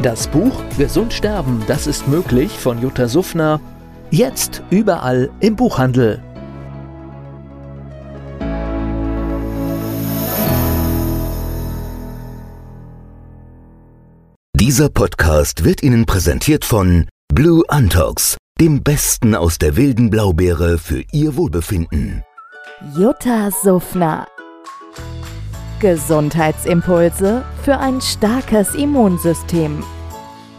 Das Buch Gesund sterben, das ist möglich von Jutta Suffner. Jetzt überall im Buchhandel. Dieser Podcast wird Ihnen präsentiert von Blue Antox, dem Besten aus der wilden Blaubeere für Ihr Wohlbefinden. Jutta Suffner. Gesundheitsimpulse für ein starkes Immunsystem.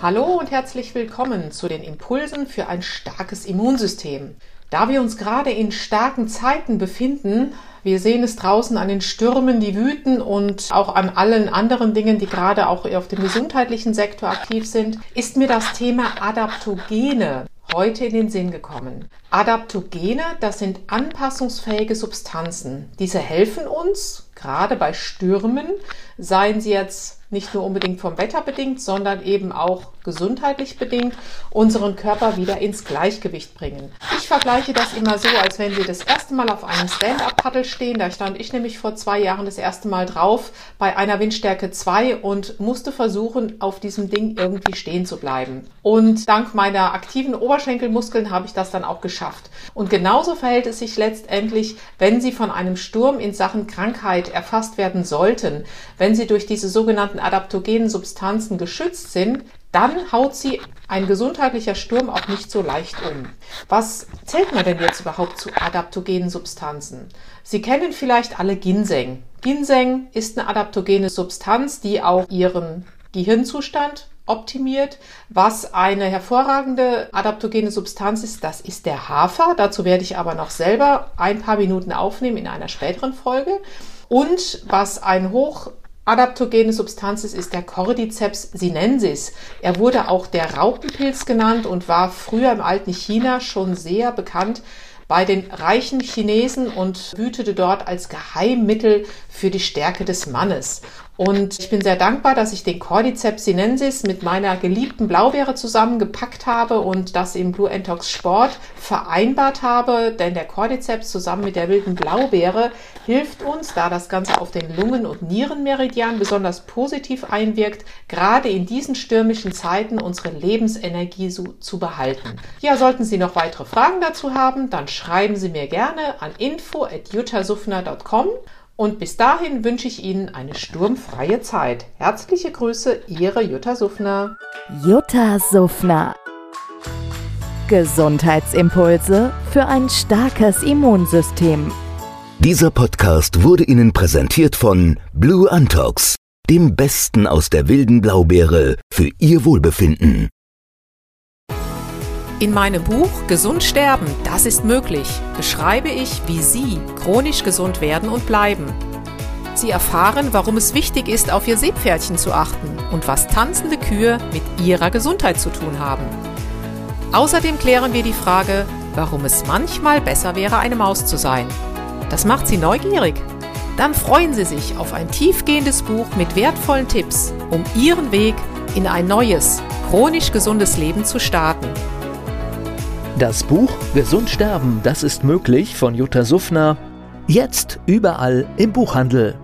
Hallo und herzlich willkommen zu den Impulsen für ein starkes Immunsystem. Da wir uns gerade in starken Zeiten befinden, wir sehen es draußen an den Stürmen, die wüten und auch an allen anderen Dingen, die gerade auch auf dem gesundheitlichen Sektor aktiv sind, ist mir das Thema Adaptogene heute in den Sinn gekommen. Adaptogene, das sind anpassungsfähige Substanzen. Diese helfen uns, gerade bei Stürmen, seien sie jetzt nicht nur unbedingt vom Wetter bedingt, sondern eben auch gesundheitlich bedingt, unseren Körper wieder ins Gleichgewicht bringen. Ich vergleiche das immer so, als wenn Sie das erste Mal auf einem Stand-Up-Paddle stehen. Da stand ich nämlich vor zwei Jahren das erste Mal drauf bei einer Windstärke 2 und musste versuchen, auf diesem Ding irgendwie stehen zu bleiben. Und dank meiner aktiven Oberschenkelmuskeln habe ich das dann auch geschafft. Und genauso verhält es sich letztendlich, wenn Sie von einem Sturm in Sachen Krankheit erfasst werden sollten. Wenn Sie durch diese sogenannten adaptogenen Substanzen geschützt sind, dann haut sie ein gesundheitlicher Sturm auch nicht so leicht um. Was zählt man denn jetzt überhaupt zu adaptogenen Substanzen? Sie kennen vielleicht alle Ginseng. Ginseng ist eine adaptogene Substanz, die auch ihren Gehirnzustand optimiert. Was eine hervorragende adaptogene Substanz ist, das ist der Hafer. Dazu werde ich aber noch selber ein paar Minuten aufnehmen in einer späteren Folge. Und was ein hoch adaptogene Substanz ist, ist der Cordyceps sinensis. Er wurde auch der Raupenpilz genannt und war früher im alten China schon sehr bekannt bei den reichen Chinesen und wütete dort als Geheimmittel für die Stärke des Mannes. Und ich bin sehr dankbar, dass ich den Cordyceps sinensis mit meiner geliebten Blaubeere zusammengepackt habe und das im Blue Entox Sport vereinbart habe, denn der Cordyceps zusammen mit der wilden Blaubeere hilft uns, da das Ganze auf den Lungen- und Nierenmeridian besonders positiv einwirkt, gerade in diesen stürmischen Zeiten unsere Lebensenergie so zu behalten. Ja, sollten Sie noch weitere Fragen dazu haben, dann schreiben Sie mir gerne an info@juttasufner.com und bis dahin wünsche ich Ihnen eine sturmfreie Zeit. Herzliche Grüße, Ihre Jutta Suffner. Jutta Suffner. Gesundheitsimpulse für ein starkes Immunsystem. Dieser Podcast wurde Ihnen präsentiert von Blue Antox, dem Besten aus der wilden Blaubeere für Ihr Wohlbefinden. In meinem Buch Gesund sterben, das ist möglich, beschreibe ich, wie Sie chronisch gesund werden und bleiben. Sie erfahren, warum es wichtig ist, auf Ihr Seepferdchen zu achten und was tanzende Kühe mit ihrer Gesundheit zu tun haben. Außerdem klären wir die Frage, warum es manchmal besser wäre, eine Maus zu sein. Das macht Sie neugierig. Dann freuen Sie sich auf ein tiefgehendes Buch mit wertvollen Tipps, um Ihren Weg in ein neues, chronisch gesundes Leben zu starten. Das Buch Gesund sterben, das ist möglich von Jutta Suffner. Jetzt überall im Buchhandel.